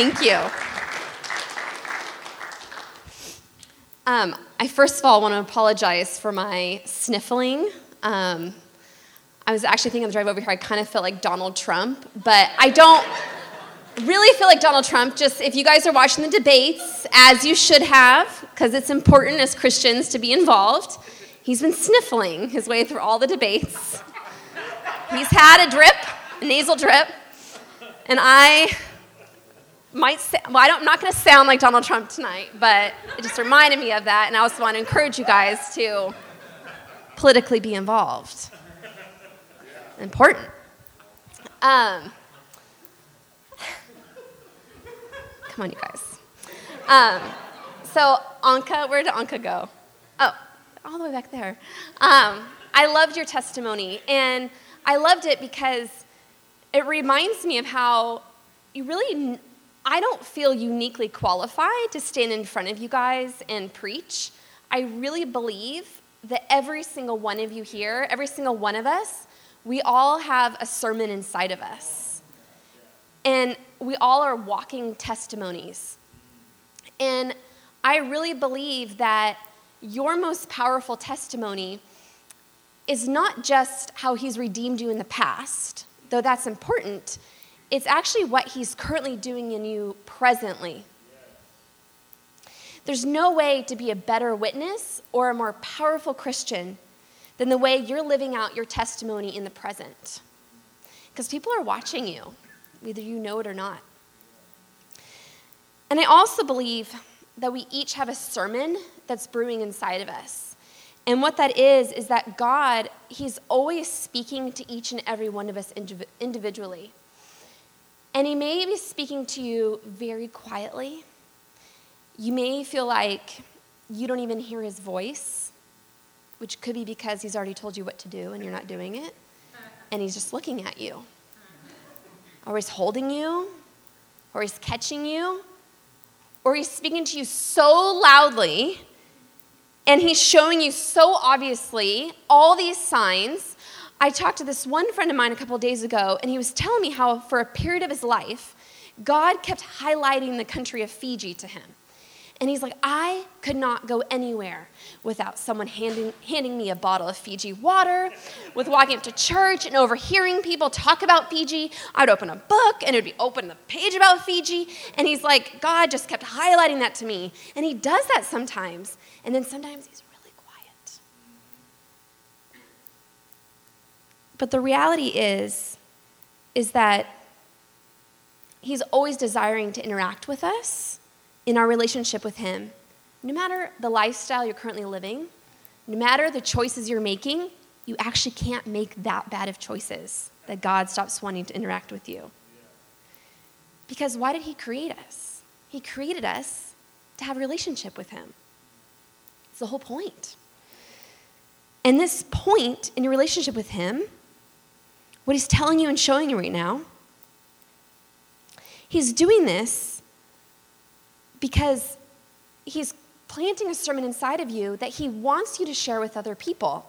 Thank you. Um, I first of all want to apologize for my sniffling. Um, I was actually thinking on the drive over here, I kind of felt like Donald Trump, but I don't really feel like Donald Trump. Just if you guys are watching the debates, as you should have, because it's important as Christians to be involved, he's been sniffling his way through all the debates. He's had a drip, a nasal drip, and I might say, well, I am not going to sound like Donald Trump tonight, but it just reminded me of that, and I also want to encourage you guys to politically be involved. Important. Um, come on, you guys. Um, so, Anka, where did Anka go? Oh, all the way back there. Um, I loved your testimony, and I loved it because it reminds me of how you really I don't feel uniquely qualified to stand in front of you guys and preach. I really believe that every single one of you here, every single one of us, we all have a sermon inside of us. And we all are walking testimonies. And I really believe that your most powerful testimony is not just how he's redeemed you in the past, though that's important it's actually what He's currently doing in you presently. There's no way to be a better witness or a more powerful Christian than the way you're living out your testimony in the present. Because people are watching you, whether you know it or not. And I also believe that we each have a sermon that's brewing inside of us. And what that is, is that God, He's always speaking to each and every one of us individually. And he may be speaking to you very quietly. You may feel like you don't even hear his voice, which could be because he's already told you what to do and you're not doing it. And he's just looking at you. Or he's holding you, or he's catching you, or he's speaking to you so loudly and he's showing you so obviously all these signs I talked to this one friend of mine a couple days ago, and he was telling me how, for a period of his life, God kept highlighting the country of Fiji to him. And he's like, I could not go anywhere without someone handing, handing me a bottle of Fiji water, with walking up to church and overhearing people talk about Fiji. I'd open a book and it would be open the page about Fiji. And he's like, God just kept highlighting that to me. And he does that sometimes. And then sometimes he's But the reality is, is that He's always desiring to interact with us in our relationship with Him. No matter the lifestyle you're currently living, no matter the choices you're making, you actually can't make that bad of choices that God stops wanting to interact with you. Because why did He create us? He created us to have a relationship with Him. It's the whole point. And this point in your relationship with Him what he's telling you and showing you right now. He's doing this because he's planting a sermon inside of you that he wants you to share with other people.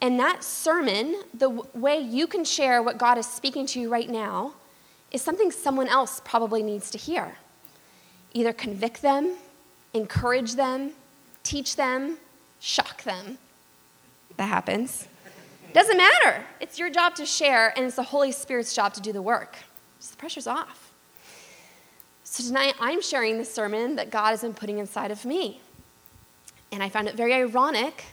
And that sermon, the way you can share what God is speaking to you right now, is something someone else probably needs to hear. Either convict them, encourage them, teach them, shock them. That happens. Doesn't matter. It's your job to share, and it's the Holy Spirit's job to do the work. So the pressure's off. So tonight, I'm sharing the sermon that God has been putting inside of me. And I found it very ironic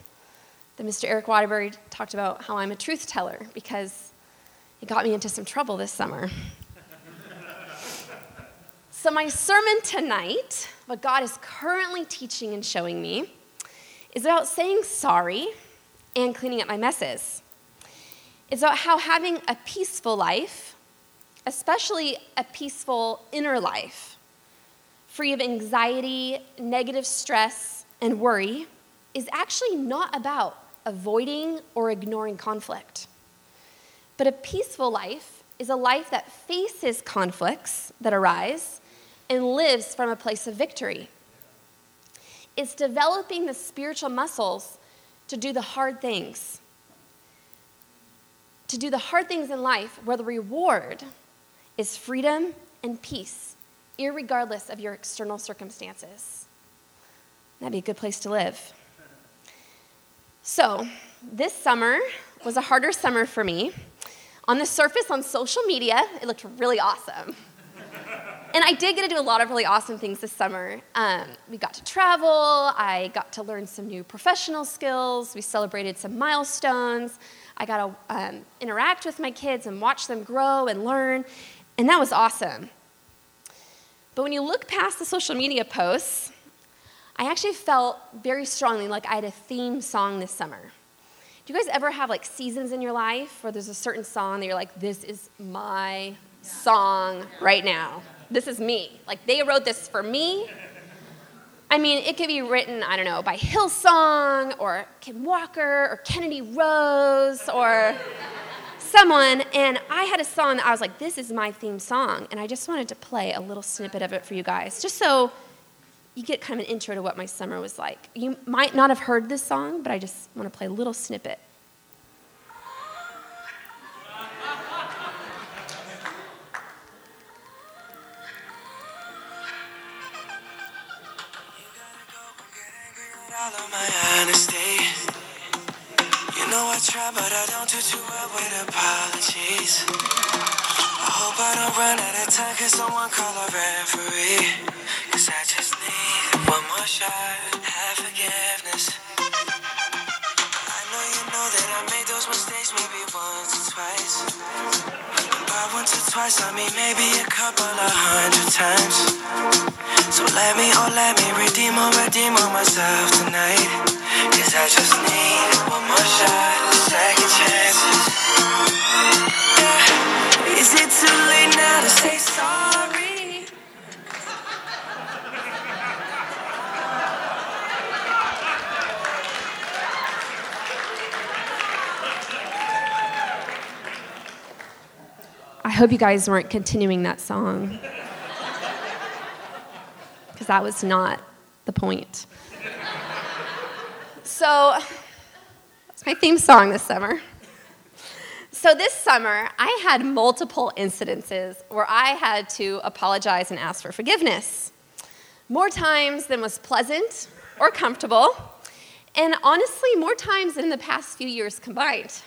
that Mr. Eric Waterbury talked about how I'm a truth teller because it got me into some trouble this summer. so, my sermon tonight, what God is currently teaching and showing me, is about saying sorry and cleaning up my messes. It's about how having a peaceful life, especially a peaceful inner life, free of anxiety, negative stress, and worry, is actually not about avoiding or ignoring conflict. But a peaceful life is a life that faces conflicts that arise and lives from a place of victory. It's developing the spiritual muscles to do the hard things to do the hard things in life where the reward is freedom and peace irregardless of your external circumstances. That'd be a good place to live. So, this summer was a harder summer for me. On the surface, on social media, it looked really awesome. and I did get to do a lot of really awesome things this summer. Um, we got to travel, I got to learn some new professional skills, we celebrated some milestones, I got to um, interact with my kids and watch them grow and learn, and that was awesome. But when you look past the social media posts, I actually felt very strongly like I had a theme song this summer. Do you guys ever have like seasons in your life where there's a certain song that you're like, this is my song right now? This is me. Like they wrote this for me. I mean, it could be written, I don't know, by Hillsong or Kim Walker or Kennedy Rose or someone. And I had a song that I was like, this is my theme song. And I just wanted to play a little snippet of it for you guys, just so you get kind of an intro to what my summer was like. You might not have heard this song, but I just want to play a little snippet. You know I try, but I don't do too well with apologies. I hope I don't run out of time, cause someone call a referee. Cause I just need one more shot, have forgiveness. I know you know that I made those mistakes maybe once or twice. By once or twice, I mean maybe a couple of hundred times. So let me, oh let me redeem or redeem on myself tonight. Cause I just need one more shot, second chances. Yeah. Is it too late now to say sorry? I hope you guys weren't continuing that song. That was not the point. So, it's my theme song this summer. So, this summer, I had multiple incidences where I had to apologize and ask for forgiveness. More times than was pleasant or comfortable, and honestly, more times than in the past few years combined.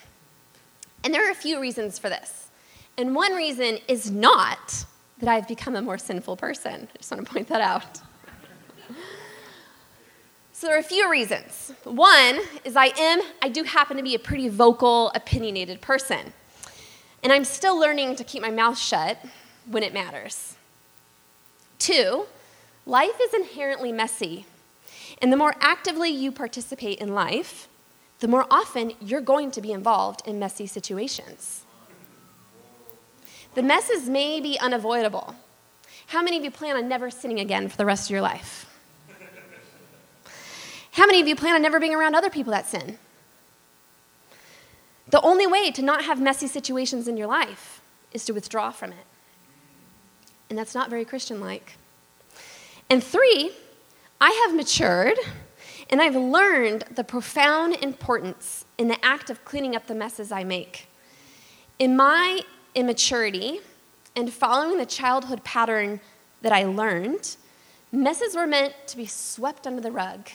And there are a few reasons for this. And one reason is not that I've become a more sinful person. I just want to point that out. So there are a few reasons. One is I am, I do happen to be a pretty vocal, opinionated person. And I'm still learning to keep my mouth shut when it matters. Two, life is inherently messy. And the more actively you participate in life, the more often you're going to be involved in messy situations. The messes may be unavoidable. How many of you plan on never sinning again for the rest of your life? How many of you plan on never being around other people that sin? The only way to not have messy situations in your life is to withdraw from it. And that's not very Christian like. And three, I have matured and I've learned the profound importance in the act of cleaning up the messes I make. In my immaturity and following the childhood pattern that I learned, messes were meant to be swept under the rug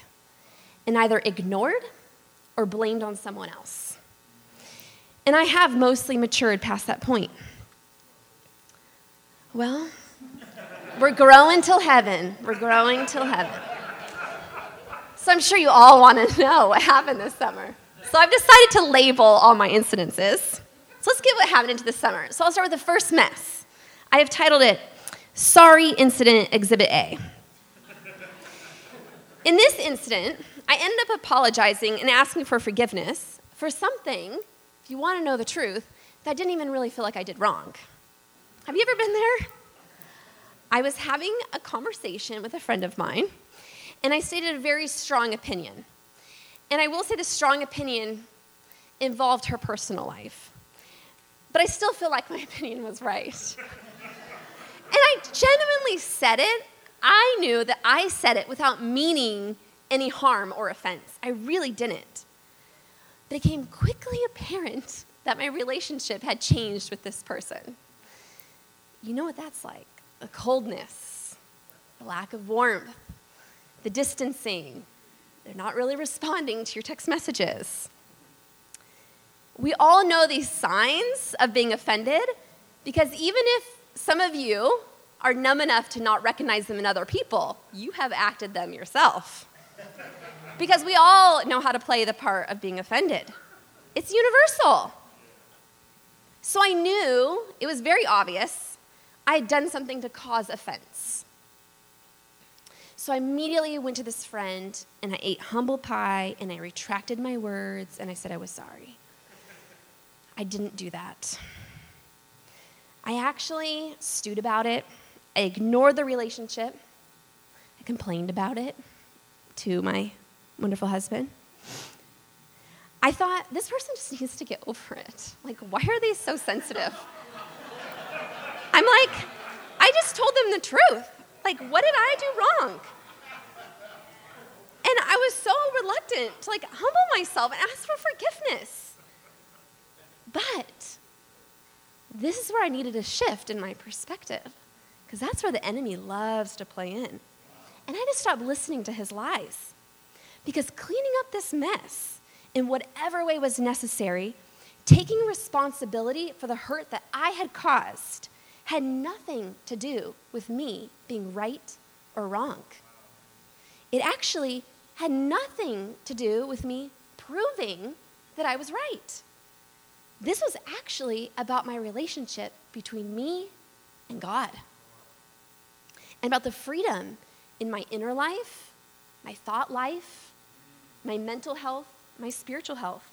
and either ignored or blamed on someone else. And I have mostly matured past that point. Well, we're growing till heaven. We're growing till heaven. So I'm sure you all want to know what happened this summer. So I've decided to label all my incidences. So let's get what happened into the summer. So I'll start with the first mess. I have titled it Sorry Incident Exhibit A. In this incident, I ended up apologizing and asking for forgiveness for something, if you want to know the truth, that I didn't even really feel like I did wrong. Have you ever been there? I was having a conversation with a friend of mine, and I stated a very strong opinion. And I will say the strong opinion involved her personal life but I still feel like my opinion was right. and I genuinely said it. I knew that I said it without meaning any harm or offense. I really didn't. But it became quickly apparent that my relationship had changed with this person. You know what that's like a coldness, the lack of warmth, the distancing. They're not really responding to your text messages. We all know these signs of being offended because even if some of you are numb enough to not recognize them in other people, you have acted them yourself. because we all know how to play the part of being offended. It's universal. So I knew, it was very obvious, I had done something to cause offense. So I immediately went to this friend and I ate humble pie and I retracted my words and I said I was sorry. I didn't do that. I actually stewed about it. I ignored the relationship. I complained about it to my wonderful husband. I thought, this person just needs to get over it. Like, why are they so sensitive? I'm like, I just told them the truth. Like, what did I do wrong? And I was so reluctant to like humble myself and ask for forgiveness. But this is where I needed a shift in my perspective, because that's where the enemy loves to play in. And I had to stop listening to his lies. Because cleaning up this mess, in whatever way was necessary, taking responsibility for the hurt that I had caused had nothing to do with me being right or wrong. It actually had nothing to do with me proving that I was right. This was actually about my relationship between me and God and about the freedom in my inner life, my thought life, my mental health, my spiritual health.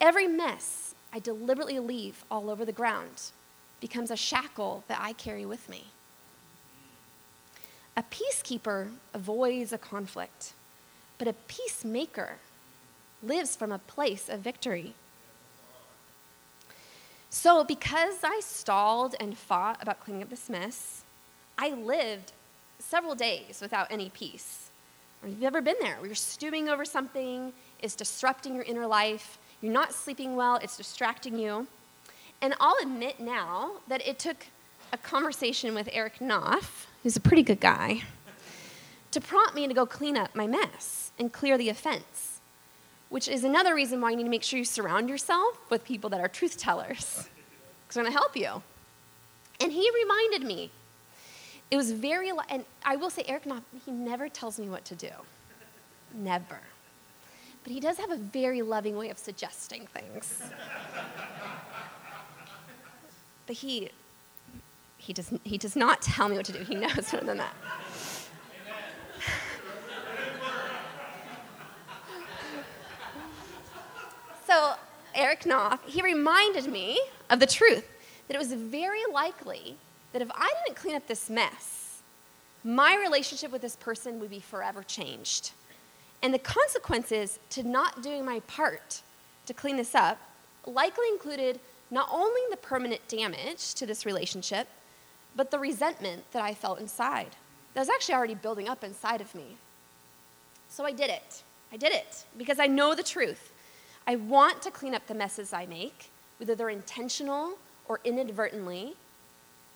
Every mess I deliberately leave all over the ground becomes a shackle that I carry with me. A peacekeeper avoids a conflict, but a peacemaker lives from a place of victory. So, because I stalled and fought about cleaning up this mess, I lived several days without any peace. Have you ever been there where you're stewing over something is disrupting your inner life. You're not sleeping well, it's distracting you. And I'll admit now that it took a conversation with Eric Knopf, who's a pretty good guy, to prompt me to go clean up my mess and clear the offense, which is another reason why you need to make sure you surround yourself with people that are truth tellers, because they're going to help you. And he reminded me. It was very, and I will say, Eric Knopf, he never tells me what to do. Never but he does have a very loving way of suggesting things. but he, he, does, he does not tell me what to do. He knows more than that. so, Eric Knopf, he reminded me of the truth that it was very likely that if I didn't clean up this mess, my relationship with this person would be forever changed. And the consequences to not doing my part to clean this up likely included not only the permanent damage to this relationship, but the resentment that I felt inside. That was actually already building up inside of me. So I did it. I did it because I know the truth. I want to clean up the messes I make, whether they're intentional or inadvertently.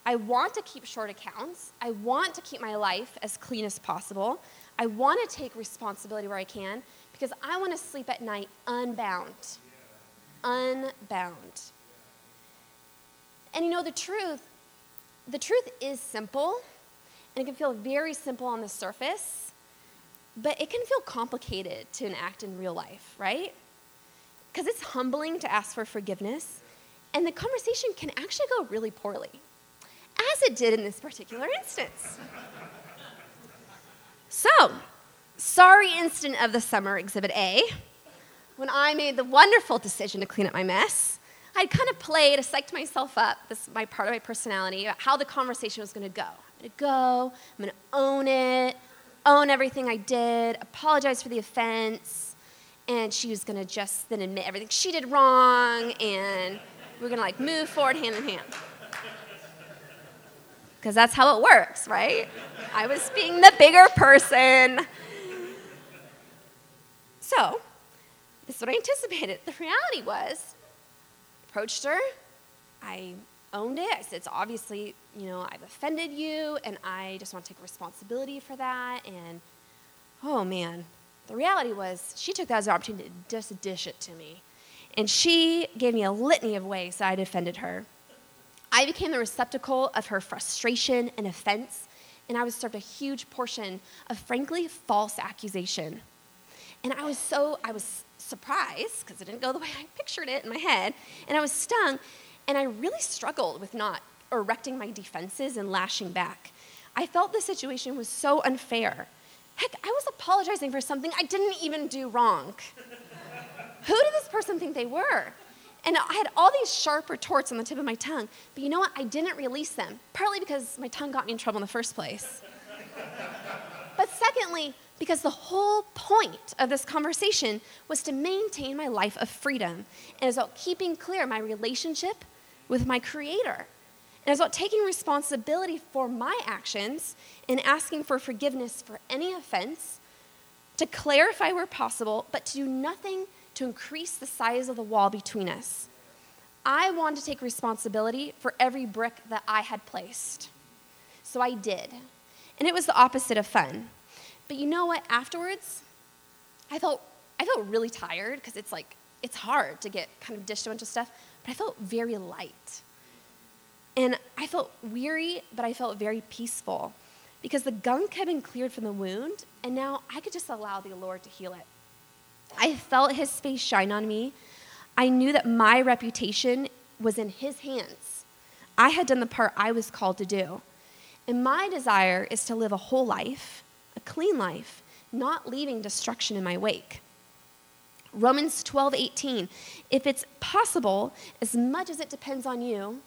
I want to keep short accounts. I want to keep my life as clean as possible. I want to take responsibility where I can because I want to sleep at night unbound. Unbound. And you know, the truth, the truth is simple, and it can feel very simple on the surface, but it can feel complicated to enact in real life, right? Because it's humbling to ask for forgiveness, and the conversation can actually go really poorly, as it did in this particular instance. So, sorry incident of the summer, Exhibit A. When I made the wonderful decision to clean up my mess, I'd kind of played, I psyched myself up, this my part of my personality, about how the conversation was going to go. I'm going to go, I'm going to own it, own everything I did, apologize for the offense, and she was going to just then admit everything she did wrong, and we're going to like move forward hand in hand because that's how it works, right? I was being the bigger person. So, this is what I anticipated. The reality was, approached her, I owned it. I said, it's obviously, you know, I've offended you and I just want to take responsibility for that. And oh man, the reality was she took that as an opportunity to just dish it to me. And she gave me a litany of ways that I'd offended her. I became the receptacle of her frustration and offense, and I was served a huge portion of, frankly, false accusation. And I was so, I was surprised because it didn't go the way I pictured it in my head, and I was stung, and I really struggled with not erecting my defenses and lashing back. I felt the situation was so unfair. Heck, I was apologizing for something I didn't even do wrong. Who did this person think they were? And I had all these sharp retorts on the tip of my tongue, but you know what? I didn't release them, partly because my tongue got me in trouble in the first place. but secondly, because the whole point of this conversation was to maintain my life of freedom and is about keeping clear my relationship with my Creator. And it's about taking responsibility for my actions and asking for forgiveness for any offense, to clarify where possible, but to do nothing to increase the size of the wall between us. I wanted to take responsibility for every brick that I had placed. So I did. And it was the opposite of fun. But you know what? Afterwards, I felt I felt really tired because it's like it's hard to get kind of dished a bunch of stuff, but I felt very light. And I felt weary, but I felt very peaceful because the gunk had been cleared from the wound, and now I could just allow the Lord to heal it. I felt his face shine on me. I knew that my reputation was in his hands. I had done the part I was called to do. And my desire is to live a whole life, a clean life, not leaving destruction in my wake. Romans 12, 18. If it's possible, as much as it depends on you,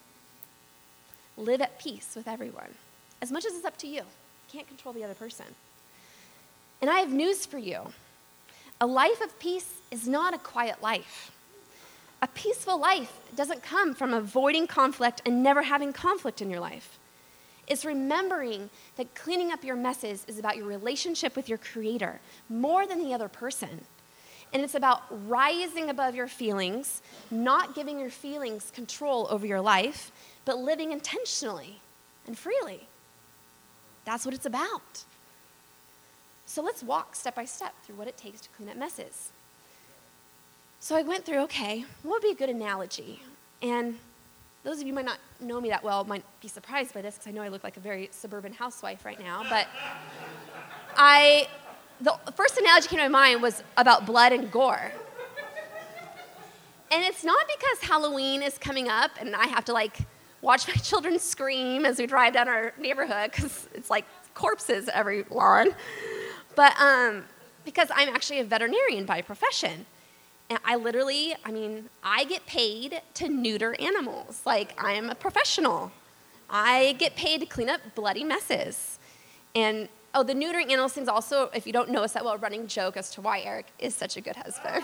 live at peace with everyone. As much as it's up to you. You can't control the other person. And I have news for you. A life of peace is not a quiet life. A peaceful life doesn't come from avoiding conflict and never having conflict in your life. It's remembering that cleaning up your messes is about your relationship with your Creator more than the other person. And it's about rising above your feelings, not giving your feelings control over your life, but living intentionally and freely. That's what it's about. So let's walk step by step through what it takes to clean up messes. So I went through, okay, what would be a good analogy? And those of you might not know me that well might be surprised by this because I know I look like a very suburban housewife right now, but I the first analogy came to my mind was about blood and gore. And it's not because Halloween is coming up and I have to like watch my children scream as we drive down our neighborhood because it's like corpses every lawn but um, because I'm actually a veterinarian by profession. And I literally, I mean, I get paid to neuter animals. Like, I'm a professional. I get paid to clean up bloody messes. And oh, the neutering animals thing's also, if you don't us that well, a running joke as to why Eric is such a good husband.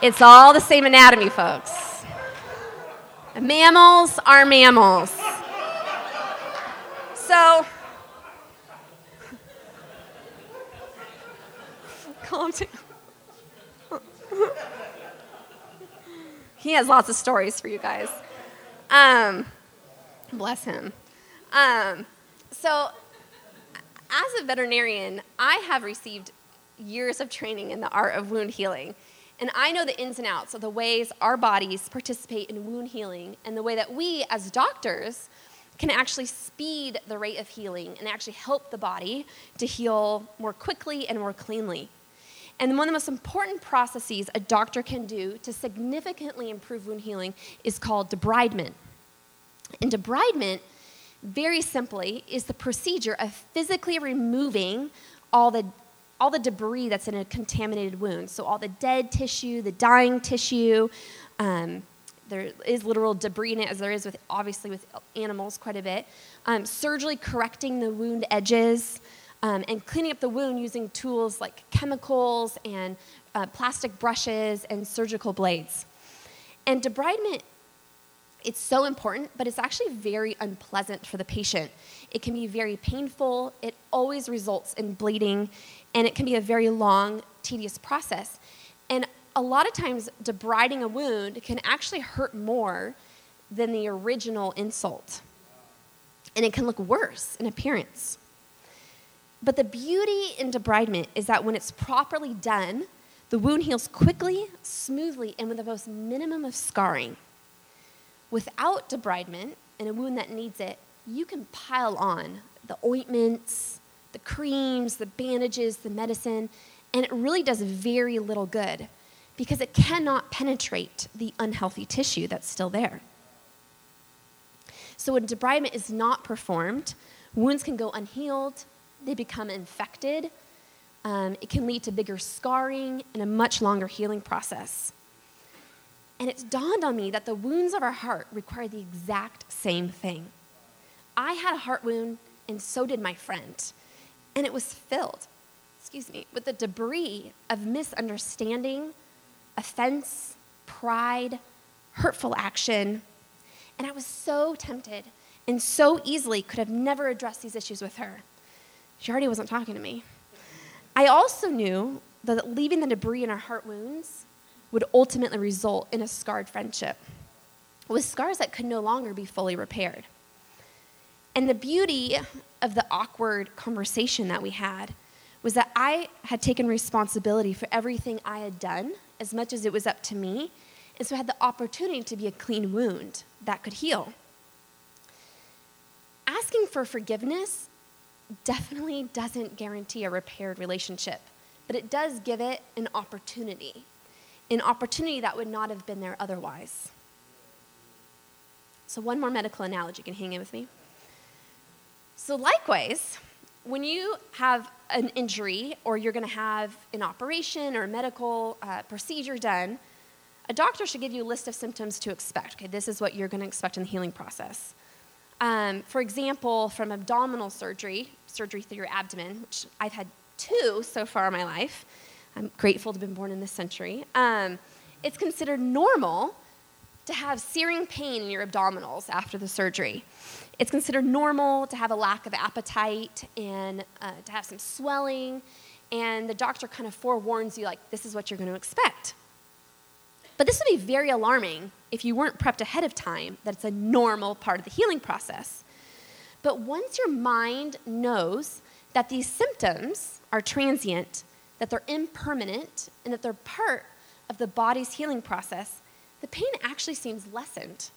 it's all the same anatomy, folks. Mammals are mammals. So, calm down. he has lots of stories for you guys. Um, bless him. Um, so, as a veterinarian, I have received years of training in the art of wound healing. And I know the ins and outs of the ways our bodies participate in wound healing and the way that we, as doctors, can actually speed the rate of healing and actually help the body to heal more quickly and more cleanly. And one of the most important processes a doctor can do to significantly improve wound healing is called debridement. And debridement, very simply, is the procedure of physically removing all the, all the debris that's in a contaminated wound. So, all the dead tissue, the dying tissue. Um, there is literal debris in it, as there is with obviously with animals quite a bit. Um, surgically correcting the wound edges um, and cleaning up the wound using tools like chemicals and uh, plastic brushes and surgical blades. And debridement, it's so important, but it's actually very unpleasant for the patient. It can be very painful, it always results in bleeding, and it can be a very long, tedious process. And a lot of times debriding a wound can actually hurt more than the original insult. And it can look worse in appearance. But the beauty in debridement is that when it's properly done, the wound heals quickly, smoothly, and with the most minimum of scarring. Without debridement, in a wound that needs it, you can pile on the ointments, the creams, the bandages, the medicine, and it really does very little good because it cannot penetrate the unhealthy tissue that's still there. So, when debridement is not performed, wounds can go unhealed, they become infected, um, it can lead to bigger scarring and a much longer healing process. And it's dawned on me that the wounds of our heart require the exact same thing. I had a heart wound, and so did my friend. And it was filled, excuse me, with the debris of misunderstanding, offense, pride, hurtful action. And I was so tempted and so easily could have never addressed these issues with her. She already wasn't talking to me. I also knew that leaving the debris in our heart wounds would ultimately result in a scarred friendship with scars that could no longer be fully repaired. And the beauty of the awkward conversation that we had was that I had taken responsibility for everything I had done as much as it was up to me, and so I had the opportunity to be a clean wound that could heal. Asking for forgiveness definitely doesn't guarantee a repaired relationship, but it does give it an opportunity, an opportunity that would not have been there otherwise. So, one more medical analogy. Can hang in with me? So, likewise, when you have an injury or you're going to have an operation or a medical uh, procedure done, a doctor should give you a list of symptoms to expect. Okay, this is what you're going to expect in the healing process. Um, for example, from abdominal surgery, surgery through your abdomen, which I've had two so far in my life. I'm grateful to have been born in this century. Um, it's considered normal to have searing pain in your abdominals after the surgery. It's considered normal to have a lack of appetite and uh, to have some swelling, and the doctor kind of forewarns you, like, this is what you're going to expect. But this would be very alarming if you weren't prepped ahead of time that it's a normal part of the healing process. But once your mind knows that these symptoms are transient, that they're impermanent, and that they're part of the body's healing process, the pain actually seems lessened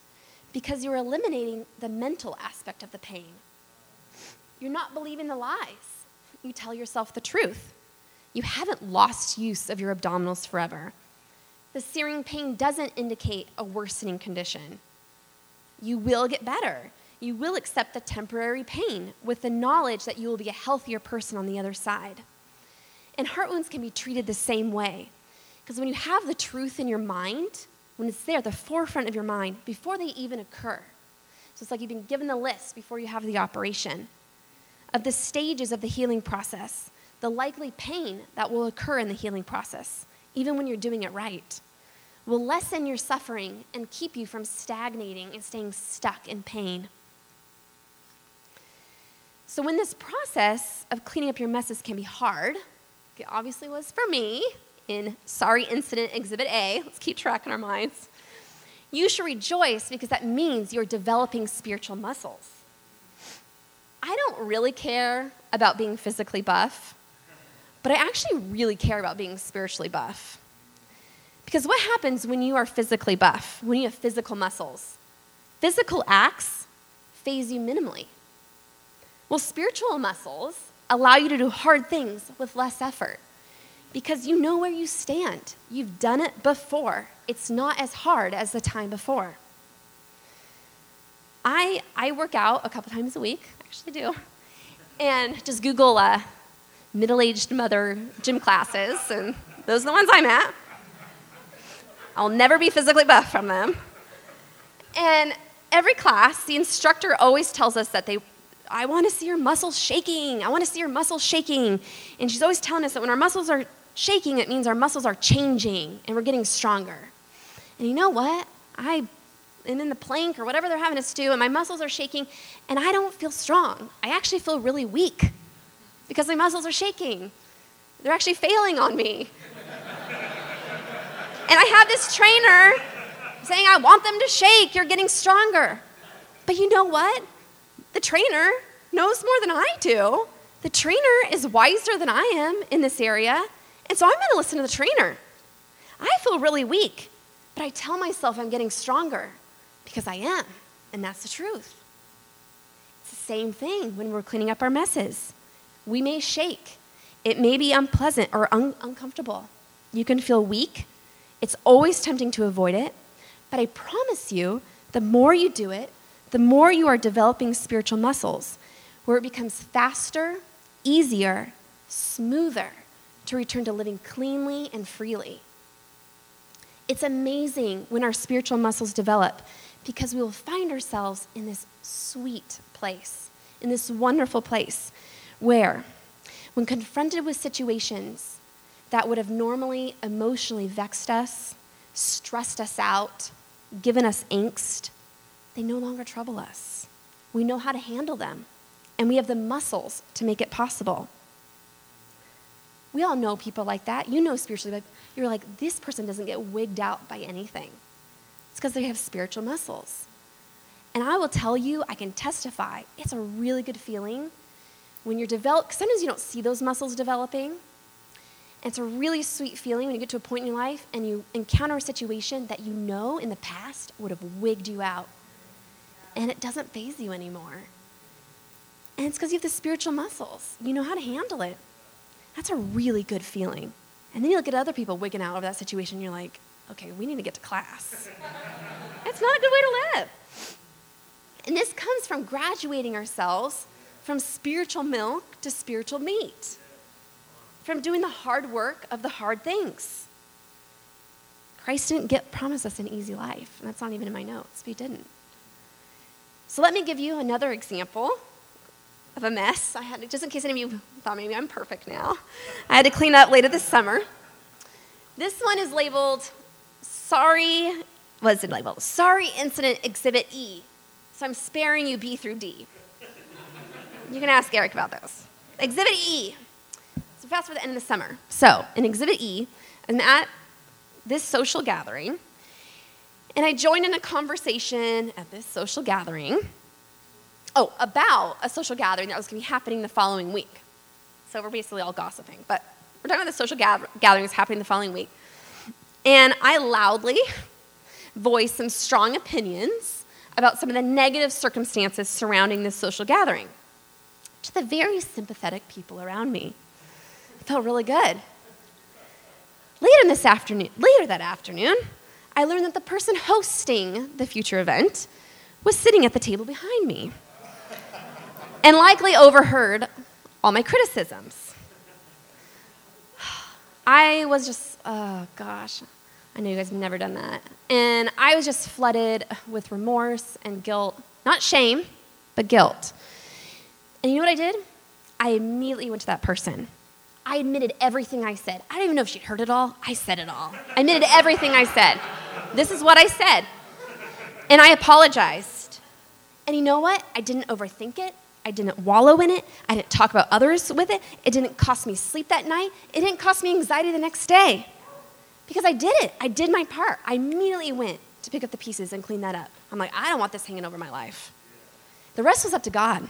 because you're eliminating the mental aspect of the pain. You're not believing the lies. You tell yourself the truth. You haven't lost use of your abdominals forever. The searing pain doesn't indicate a worsening condition. You will get better. You will accept the temporary pain with the knowledge that you will be a healthier person on the other side. And heart wounds can be treated the same way. Because when you have the truth in your mind, when it's there at the forefront of your mind, before they even occur, so it's like you've been given the list before you have the operation of the stages of the healing process, the likely pain that will occur in the healing process even when you're doing it right, will lessen your suffering and keep you from stagnating and staying stuck in pain. So, when this process of cleaning up your messes can be hard, it obviously was for me in Sorry Incident Exhibit A, let's keep track in our minds. You should rejoice because that means you're developing spiritual muscles. I don't really care about being physically buff. But I actually really care about being spiritually buff. Because what happens when you are physically buff, when you have physical muscles? Physical acts phase you minimally. Well, spiritual muscles allow you to do hard things with less effort because you know where you stand. You've done it before. It's not as hard as the time before. I, I work out a couple times a week, I actually do. And just Google uh, middle aged mother gym classes, and those are the ones I'm at. I'll never be physically buff from them. And every class, the instructor always tells us that they, I want to see your muscles shaking. I want to see your muscles shaking. And she's always telling us that when our muscles are shaking, it means our muscles are changing and we're getting stronger. And you know what? I am in the plank or whatever they're having us do, and my muscles are shaking, and I don't feel strong. I actually feel really weak because my muscles are shaking. They're actually failing on me. And I have this trainer saying, I want them to shake. You're getting stronger. But you know what? The trainer knows more than I do. The trainer is wiser than I am in this area. And so I'm going to listen to the trainer. I feel really weak, but I tell myself I'm getting stronger because I am. And that's the truth. It's the same thing when we're cleaning up our messes. We may shake, it may be unpleasant or un- uncomfortable. You can feel weak. It's always tempting to avoid it. But I promise you, the more you do it, the more you are developing spiritual muscles where it becomes faster, easier, smoother to return to living cleanly and freely. It's amazing when our spiritual muscles develop because we will find ourselves in this sweet place, in this wonderful place where, when confronted with situations that would have normally emotionally vexed us, stressed us out, given us angst, they no longer trouble us. We know how to handle them, and we have the muscles to make it possible. We all know people like that. You know spiritually, but you're like, this person doesn't get wigged out by anything. It's because they have spiritual muscles. And I will tell you, I can testify, it's a really good feeling when you're developed, sometimes you don't see those muscles developing. And it's a really sweet feeling when you get to a point in your life and you encounter a situation that you know in the past would have wigged you out. And it doesn't phase you anymore. And it's because you have the spiritual muscles. You know how to handle it. That's a really good feeling. And then you look at other people wigging out over that situation, and you're like, okay, we need to get to class. it's not a good way to live. And this comes from graduating ourselves from spiritual milk to spiritual meat, from doing the hard work of the hard things. Christ didn't get promise us an easy life, and that's not even in my notes, but he didn't. So let me give you another example of a mess. I had, just in case any of you thought maybe I'm perfect now, I had to clean up later this summer. This one is labeled Sorry, was it labeled? Sorry Incident Exhibit E. So I'm sparing you B through D. You can ask Eric about those. Exhibit E. So fast for the end of the summer. So in Exhibit E, I'm at this social gathering, and I joined in a conversation at this social gathering oh, about a social gathering that was going to be happening the following week. So we're basically all gossiping, but we're talking about the social gather- gathering that's happening the following week. And I loudly voiced some strong opinions about some of the negative circumstances surrounding this social gathering to the very sympathetic people around me. It felt really good. Later in this afternoon, later that afternoon, I learned that the person hosting the future event was sitting at the table behind me and likely overheard all my criticisms. I was just, oh gosh, I know you guys have never done that. And I was just flooded with remorse and guilt. Not shame, but guilt. And you know what I did? I immediately went to that person. I admitted everything I said. I don't even know if she'd heard it all. I said it all. I admitted everything I said. This is what I said. And I apologized. And you know what? I didn't overthink it. I didn't wallow in it. I didn't talk about others with it. It didn't cost me sleep that night. It didn't cost me anxiety the next day. Because I did it. I did my part. I immediately went to pick up the pieces and clean that up. I'm like, I don't want this hanging over my life. The rest was up to God.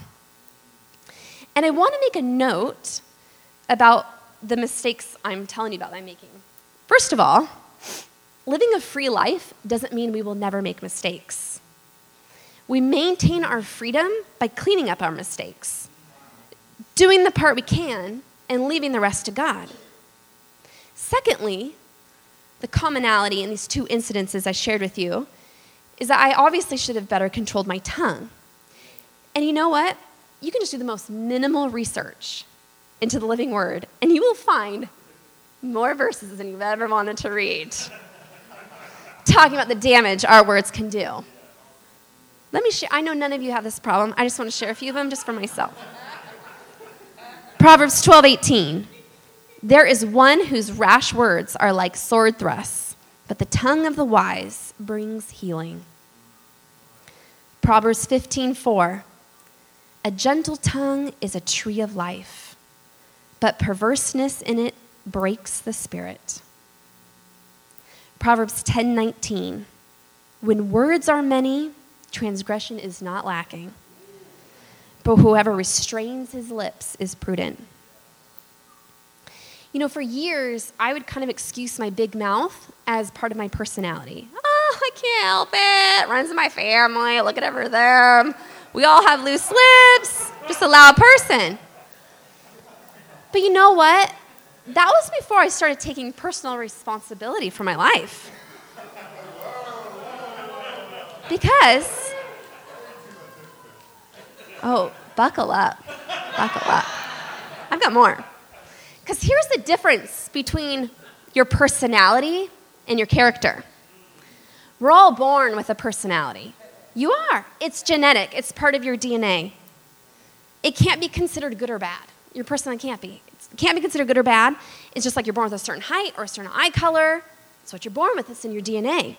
And I want to make a note about the mistakes I'm telling you about I'm making. First of all, living a free life doesn't mean we will never make mistakes. We maintain our freedom by cleaning up our mistakes, doing the part we can, and leaving the rest to God. Secondly, the commonality in these two incidences I shared with you is that I obviously should have better controlled my tongue. And you know what? You can just do the most minimal research into the living word, and you will find more verses than you've ever wanted to read talking about the damage our words can do. Let me share, I know none of you have this problem. I just want to share a few of them just for myself. Proverbs 12 18. There is one whose rash words are like sword thrusts, but the tongue of the wise brings healing. Proverbs 15 4. A gentle tongue is a tree of life, but perverseness in it breaks the spirit. Proverbs 10:19. When words are many, transgression is not lacking. But whoever restrains his lips is prudent. You know, for years, I would kind of excuse my big mouth as part of my personality. Oh, I can't help it. Runs in my family. Look at over them. We all have loose lips. Just a loud person. But you know what? That was before I started taking personal responsibility for my life. Because, oh, buckle up. Buckle up. I've got more. Because here's the difference between your personality and your character. We're all born with a personality. You are. It's genetic, it's part of your DNA. It can't be considered good or bad. Your personality can't be. It can't be considered good or bad. It's just like you're born with a certain height or a certain eye color. It's what you're born with, it's in your DNA.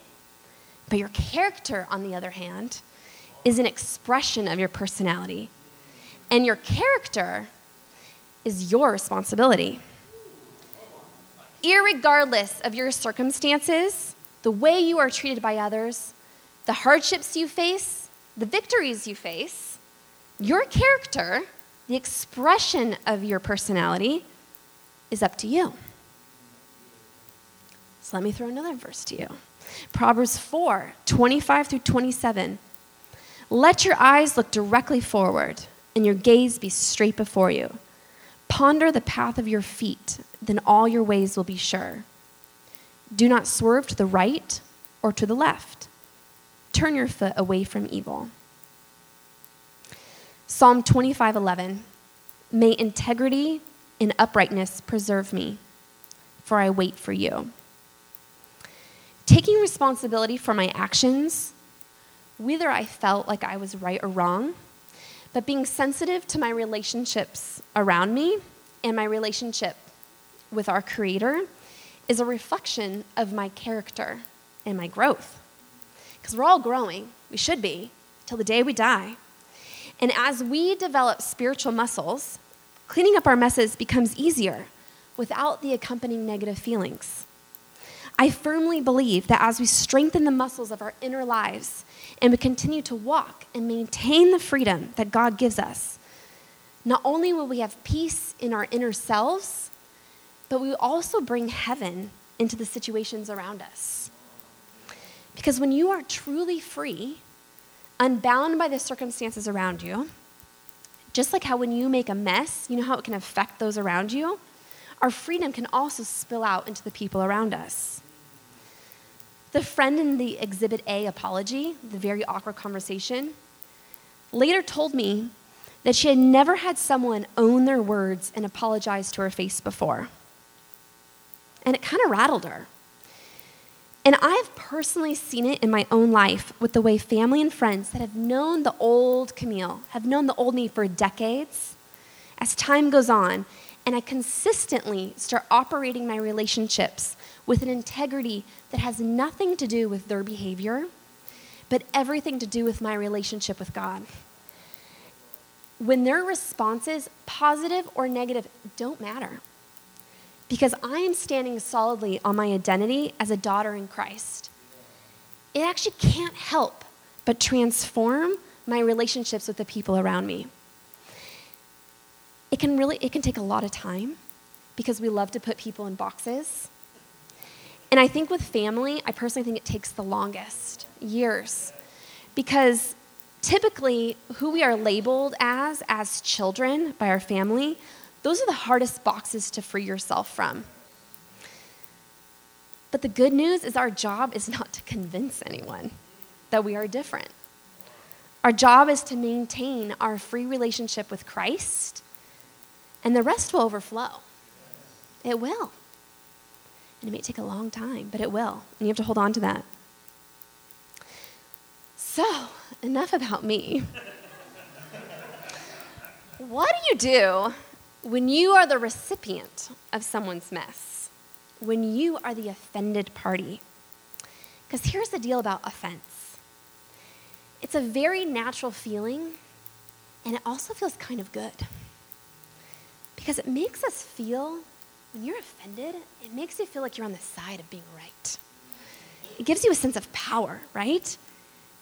But your character, on the other hand, is an expression of your personality. And your character is your responsibility. Irregardless of your circumstances, the way you are treated by others, the hardships you face, the victories you face, your character, the expression of your personality, is up to you. So let me throw another verse to you Proverbs 4 25 through 27. Let your eyes look directly forward and your gaze be straight before you. Ponder the path of your feet, then all your ways will be sure. Do not swerve to the right or to the left. Turn your foot away from evil. Psalm 25:11 May integrity and uprightness preserve me, for I wait for you. Taking responsibility for my actions, whether I felt like I was right or wrong, but being sensitive to my relationships around me and my relationship with our Creator is a reflection of my character and my growth. Because we're all growing, we should be, till the day we die. And as we develop spiritual muscles, cleaning up our messes becomes easier without the accompanying negative feelings. I firmly believe that as we strengthen the muscles of our inner lives and we continue to walk and maintain the freedom that God gives us, not only will we have peace in our inner selves, but we also bring heaven into the situations around us. Because when you are truly free, unbound by the circumstances around you, just like how when you make a mess, you know how it can affect those around you? Our freedom can also spill out into the people around us. The friend in the Exhibit A apology, the very awkward conversation, later told me that she had never had someone own their words and apologize to her face before. And it kind of rattled her. And I've personally seen it in my own life with the way family and friends that have known the old Camille, have known the old me for decades, as time goes on, and I consistently start operating my relationships with an integrity that has nothing to do with their behavior, but everything to do with my relationship with God. When their responses, positive or negative, don't matter. Because I am standing solidly on my identity as a daughter in Christ. It actually can't help but transform my relationships with the people around me. It can really it can take a lot of time because we love to put people in boxes. And I think with family, I personally think it takes the longest years because typically who we are labeled as as children by our family, those are the hardest boxes to free yourself from. But the good news is our job is not to convince anyone that we are different. Our job is to maintain our free relationship with Christ, and the rest will overflow. It will. And it may take a long time, but it will. And you have to hold on to that. So, enough about me. what do you do when you are the recipient of someone's mess? When you are the offended party? Because here's the deal about offense it's a very natural feeling, and it also feels kind of good. Because it makes us feel when you're offended, it makes you feel like you're on the side of being right. it gives you a sense of power, right?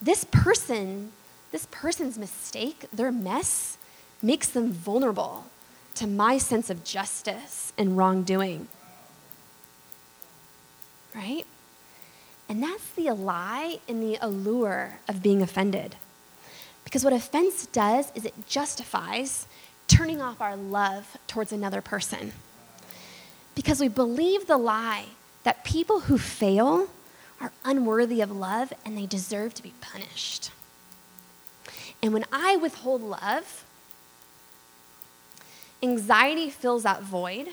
This person, this person's mistake, their mess, makes them vulnerable to my sense of justice and wrongdoing. Right? And that's the lie and the allure of being offended. Because what offense does is it justifies turning off our love towards another person. Because we believe the lie that people who fail are unworthy of love and they deserve to be punished. And when I withhold love, anxiety fills that void,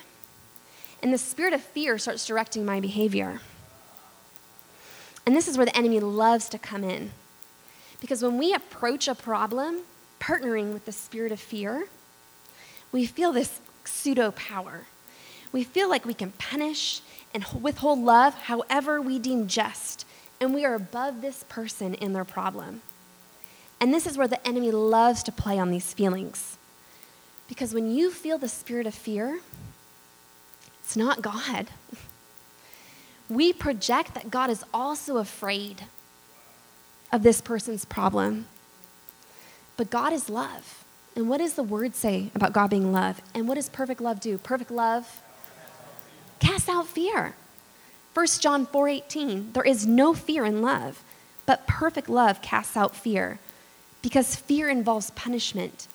and the spirit of fear starts directing my behavior. And this is where the enemy loves to come in. Because when we approach a problem partnering with the spirit of fear, we feel this pseudo power. We feel like we can punish and withhold love however we deem just, and we are above this person in their problem. And this is where the enemy loves to play on these feelings. Because when you feel the spirit of fear, it's not God. We project that God is also afraid of this person's problem. But God is love. And what does the word say about God being love? And what does perfect love do? Perfect love casts out fear. 1 John 4:18 There is no fear in love, but perfect love casts out fear, because fear involves punishment,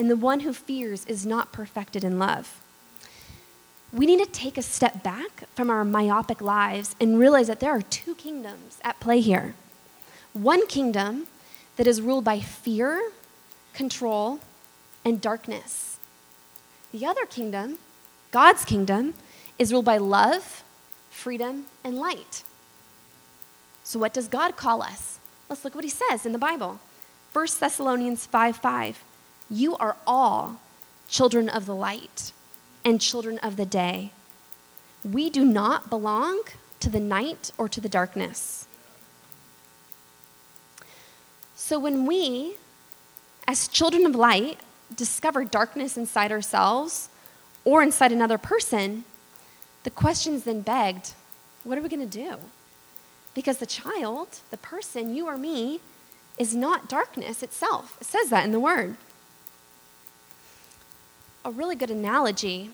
and the one who fears is not perfected in love. We need to take a step back from our myopic lives and realize that there are two kingdoms at play here. One kingdom that is ruled by fear, control, and darkness. The other kingdom, God's kingdom, is ruled by love, freedom, and light. So, what does God call us? Let's look what he says in the Bible. 1 Thessalonians 5 5. You are all children of the light and children of the day. We do not belong to the night or to the darkness. So when we, as children of light, discover darkness inside ourselves or inside another person, the question's then begged what are we going to do? Because the child, the person, you or me, is not darkness itself. It says that in the Word. A really good analogy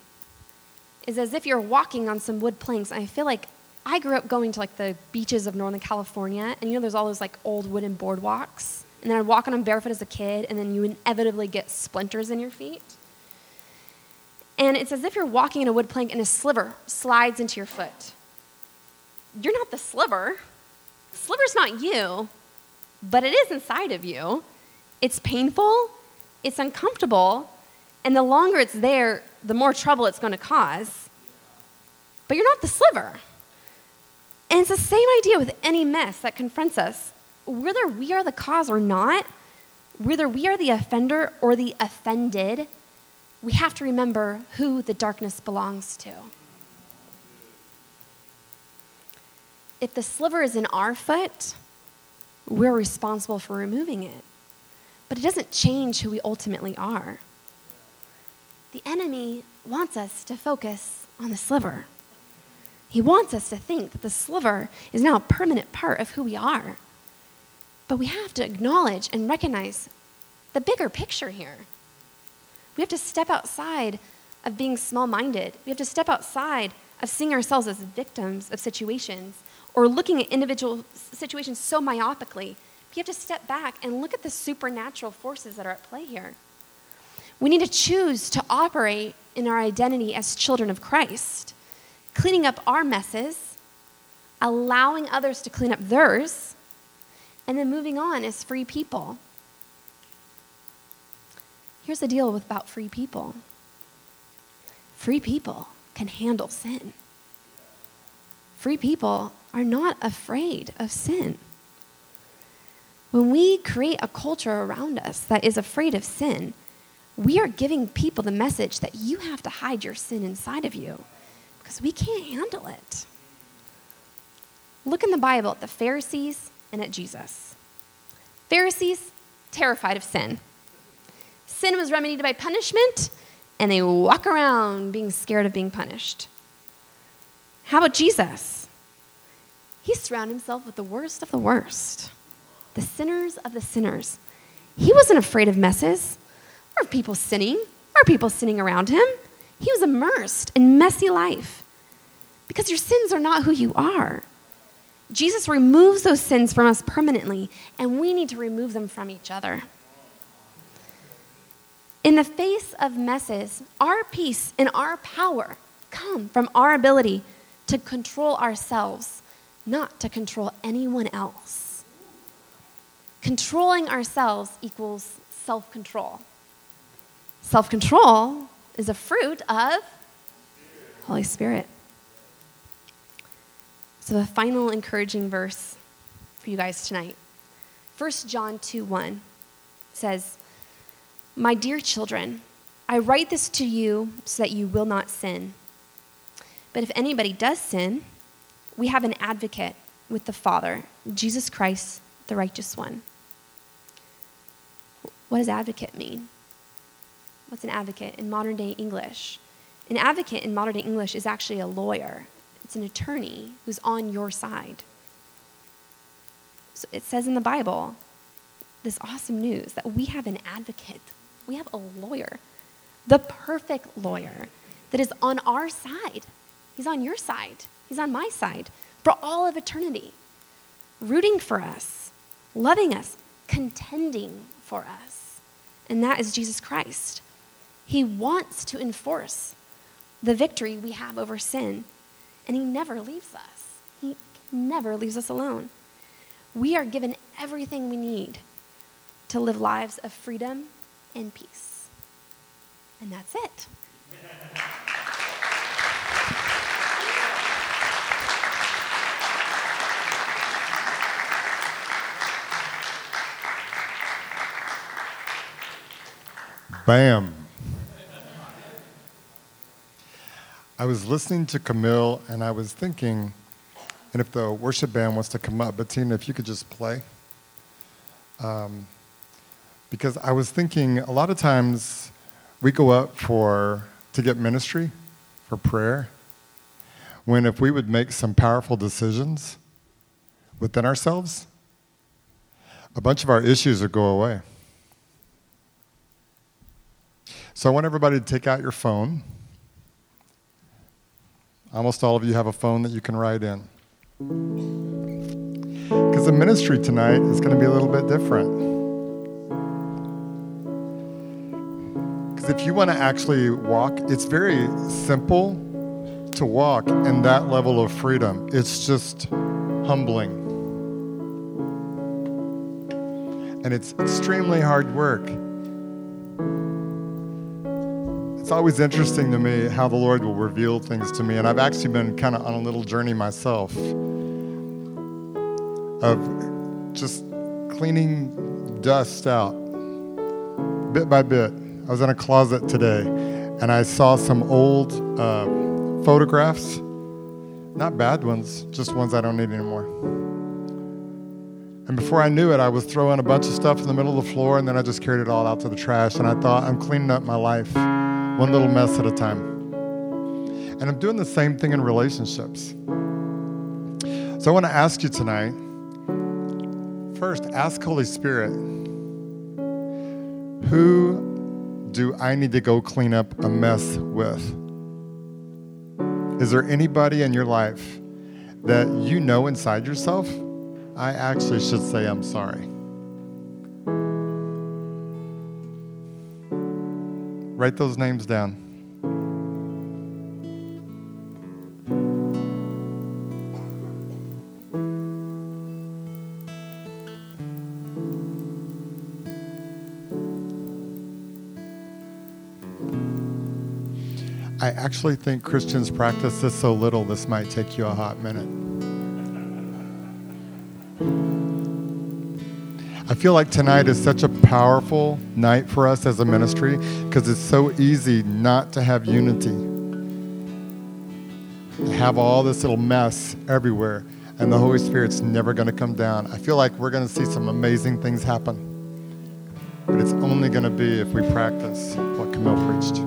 is as if you're walking on some wood planks. I feel like I grew up going to like the beaches of Northern California, and you know, there's all those like old wooden boardwalks. And then I'd walk on them barefoot as a kid, and then you inevitably get splinters in your feet. And it's as if you're walking in a wood plank and a sliver slides into your foot. You're not the sliver. The sliver's not you, but it is inside of you. It's painful, it's uncomfortable, and the longer it's there, the more trouble it's going to cause. But you're not the sliver. And it's the same idea with any mess that confronts us. Whether we are the cause or not, whether we are the offender or the offended, we have to remember who the darkness belongs to. If the sliver is in our foot, we're responsible for removing it. But it doesn't change who we ultimately are. The enemy wants us to focus on the sliver. He wants us to think that the sliver is now a permanent part of who we are. But we have to acknowledge and recognize the bigger picture here. We have to step outside of being small minded. We have to step outside of seeing ourselves as victims of situations or looking at individual situations so myopically. We have to step back and look at the supernatural forces that are at play here. We need to choose to operate in our identity as children of Christ, cleaning up our messes, allowing others to clean up theirs, and then moving on as free people. Here's the deal with about free people free people can handle sin. Free people are not afraid of sin. When we create a culture around us that is afraid of sin, we are giving people the message that you have to hide your sin inside of you because we can't handle it. Look in the Bible at the Pharisees and at Jesus. Pharisees, terrified of sin sin was remedied by punishment, and they walk around being scared of being punished. How about Jesus? he surrounded himself with the worst of the worst, the sinners of the sinners. He wasn't afraid of messes of people sinning Are people sinning around him. He was immersed in messy life because your sins are not who you are. Jesus removes those sins from us permanently, and we need to remove them from each other. In the face of messes, our peace and our power come from our ability to control ourselves, not to control anyone else. Controlling ourselves equals self control. Self control is a fruit of Holy Spirit. So, the final encouraging verse for you guys tonight 1 John 2 1 says, My dear children, I write this to you so that you will not sin. But if anybody does sin, we have an advocate with the Father, Jesus Christ, the righteous one. What does advocate mean? What's an advocate in modern day English? An advocate in modern day English is actually a lawyer, it's an attorney who's on your side. So it says in the Bible this awesome news that we have an advocate, we have a lawyer, the perfect lawyer that is on our side. He's on your side, he's on my side for all of eternity, rooting for us, loving us, contending for us. And that is Jesus Christ. He wants to enforce the victory we have over sin and He never leaves us. He never leaves us alone. We are given everything we need to live lives of freedom and peace. And that's it. Bam. I was listening to Camille and I was thinking, and if the worship band wants to come up, Bettina, if you could just play. Um, because I was thinking a lot of times we go up for to get ministry, for prayer, when if we would make some powerful decisions within ourselves, a bunch of our issues would go away. So I want everybody to take out your phone. Almost all of you have a phone that you can write in. Because the ministry tonight is going to be a little bit different. Because if you want to actually walk, it's very simple to walk in that level of freedom. It's just humbling. And it's extremely hard work. It's always interesting to me how the Lord will reveal things to me. And I've actually been kind of on a little journey myself of just cleaning dust out bit by bit. I was in a closet today and I saw some old uh, photographs, not bad ones, just ones I don't need anymore. And before I knew it, I was throwing a bunch of stuff in the middle of the floor, and then I just carried it all out to the trash. And I thought, I'm cleaning up my life one little mess at a time. And I'm doing the same thing in relationships. So I want to ask you tonight first, ask Holy Spirit, who do I need to go clean up a mess with? Is there anybody in your life that you know inside yourself? I actually should say I'm sorry. Write those names down. I actually think Christians practice this so little, this might take you a hot minute. Feel like tonight is such a powerful night for us as a ministry because it's so easy not to have unity. Have all this little mess everywhere, and the Holy Spirit's never going to come down. I feel like we're going to see some amazing things happen, but it's only going to be if we practice what Camille preached.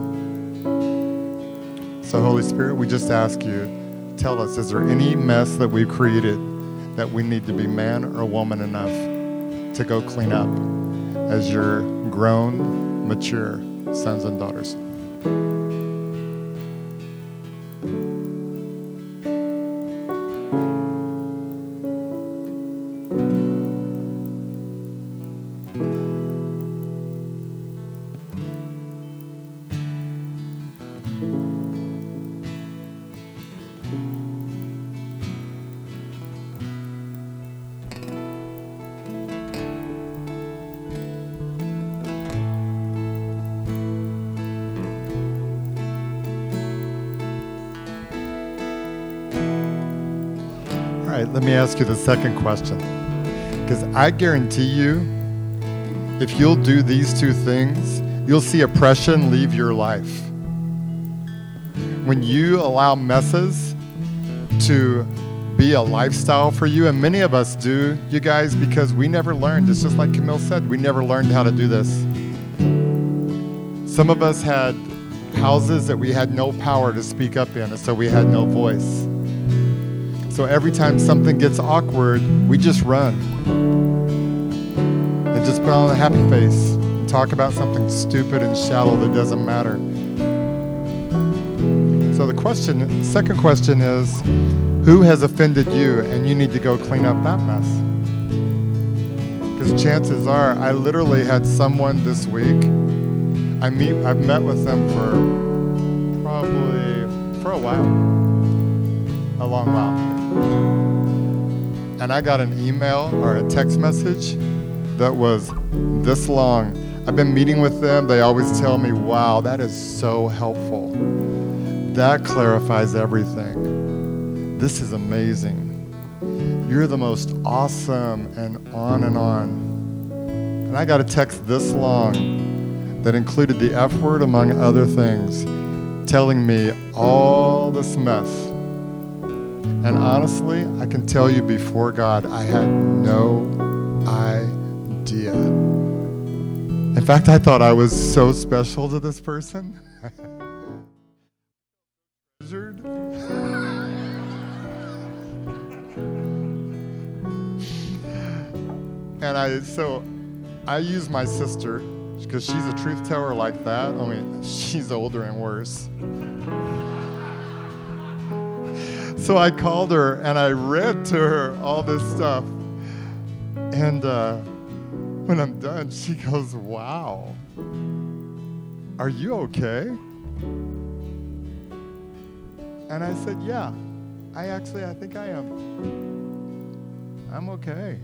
So, Holy Spirit, we just ask you, tell us, is there any mess that we've created that we need to be man or woman enough to go clean up as your grown, mature sons and daughters. You the second question. Because I guarantee you, if you'll do these two things, you'll see oppression leave your life. When you allow messes to be a lifestyle for you, and many of us do, you guys, because we never learned. It's just like Camille said, we never learned how to do this. Some of us had houses that we had no power to speak up in, and so we had no voice. So every time something gets awkward, we just run. And just put on a happy face and talk about something stupid and shallow that doesn't matter. So the question, second question is, who has offended you and you need to go clean up that mess? Because chances are, I literally had someone this week. I meet, I've met with them for probably for a while, a long while. And I got an email or a text message that was this long. I've been meeting with them. They always tell me, wow, that is so helpful. That clarifies everything. This is amazing. You're the most awesome, and on and on. And I got a text this long that included the F word among other things, telling me all this mess and honestly, I can tell you before God, I had no idea. In fact, I thought I was so special to this person. and I so I use my sister because she's a truth teller like that. I mean, she's older and worse. So I called her and I read to her all this stuff. And uh, when I'm done, she goes, Wow, are you okay? And I said, Yeah, I actually, I think I am. I'm okay.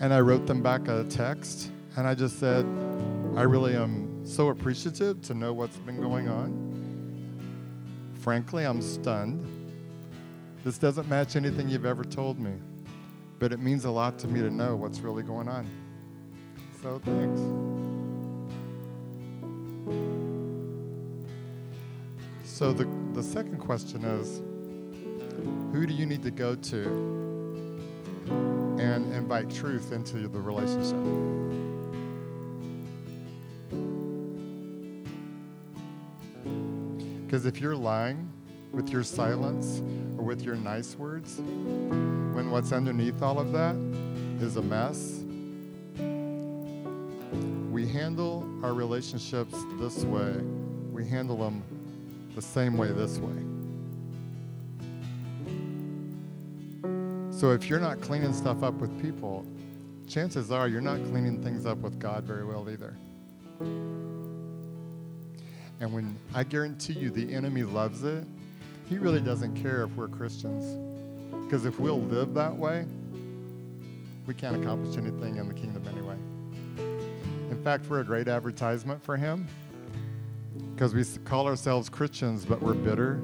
And I wrote them back a text and I just said, I really am so appreciative to know what's been going on. Frankly, I'm stunned. This doesn't match anything you've ever told me, but it means a lot to me to know what's really going on. So thanks. So the, the second question is who do you need to go to and invite truth into the relationship? Because if you're lying with your silence or with your nice words, when what's underneath all of that is a mess, we handle our relationships this way. We handle them the same way this way. So if you're not cleaning stuff up with people, chances are you're not cleaning things up with God very well either. And when I guarantee you the enemy loves it, he really doesn't care if we're Christians. Because if we'll live that way, we can't accomplish anything in the kingdom anyway. In fact, we're a great advertisement for him because we call ourselves Christians, but we're bitter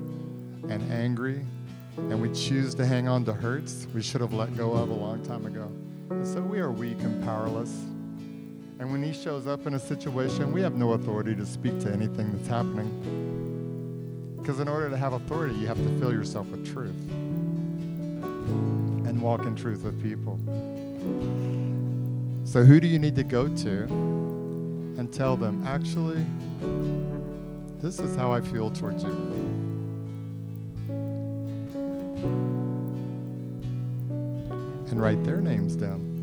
and angry and we choose to hang on to hurts we should have let go of a long time ago. And so we are weak and powerless. And when he shows up in a situation, we have no authority to speak to anything that's happening. Because in order to have authority, you have to fill yourself with truth and walk in truth with people. So, who do you need to go to and tell them, actually, this is how I feel towards you? and write their names down.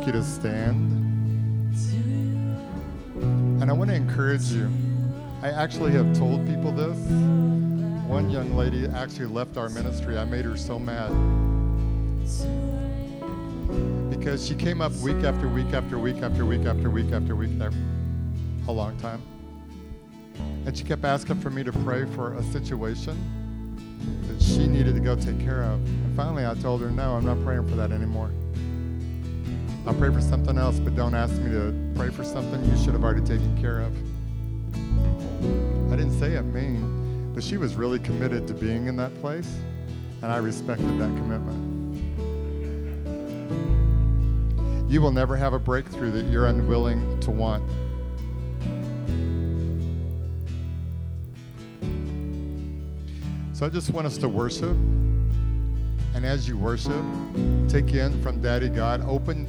Ask you to stand. And I want to encourage you. I actually have told people this. One young lady actually left our ministry. I made her so mad because she came up week after week after week after week after week after week, after a long time. And she kept asking for me to pray for a situation that she needed to go take care of. And finally, I told her, no, I'm not praying for that anymore. I'll pray for something else, but don't ask me to pray for something you should have already taken care of. I didn't say it mean, but she was really committed to being in that place, and I respected that commitment. You will never have a breakthrough that you're unwilling to want. So I just want us to worship. And as you worship, take in from Daddy God, open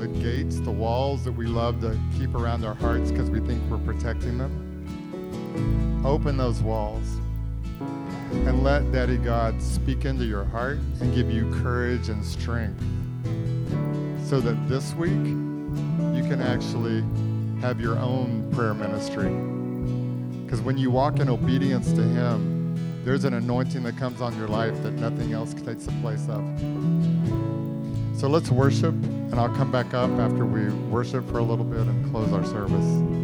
the gates, the walls that we love to keep around our hearts because we think we're protecting them. Open those walls and let Daddy God speak into your heart and give you courage and strength so that this week you can actually have your own prayer ministry. Because when you walk in obedience to Him, there's an anointing that comes on your life that nothing else takes the place of. So let's worship, and I'll come back up after we worship for a little bit and close our service.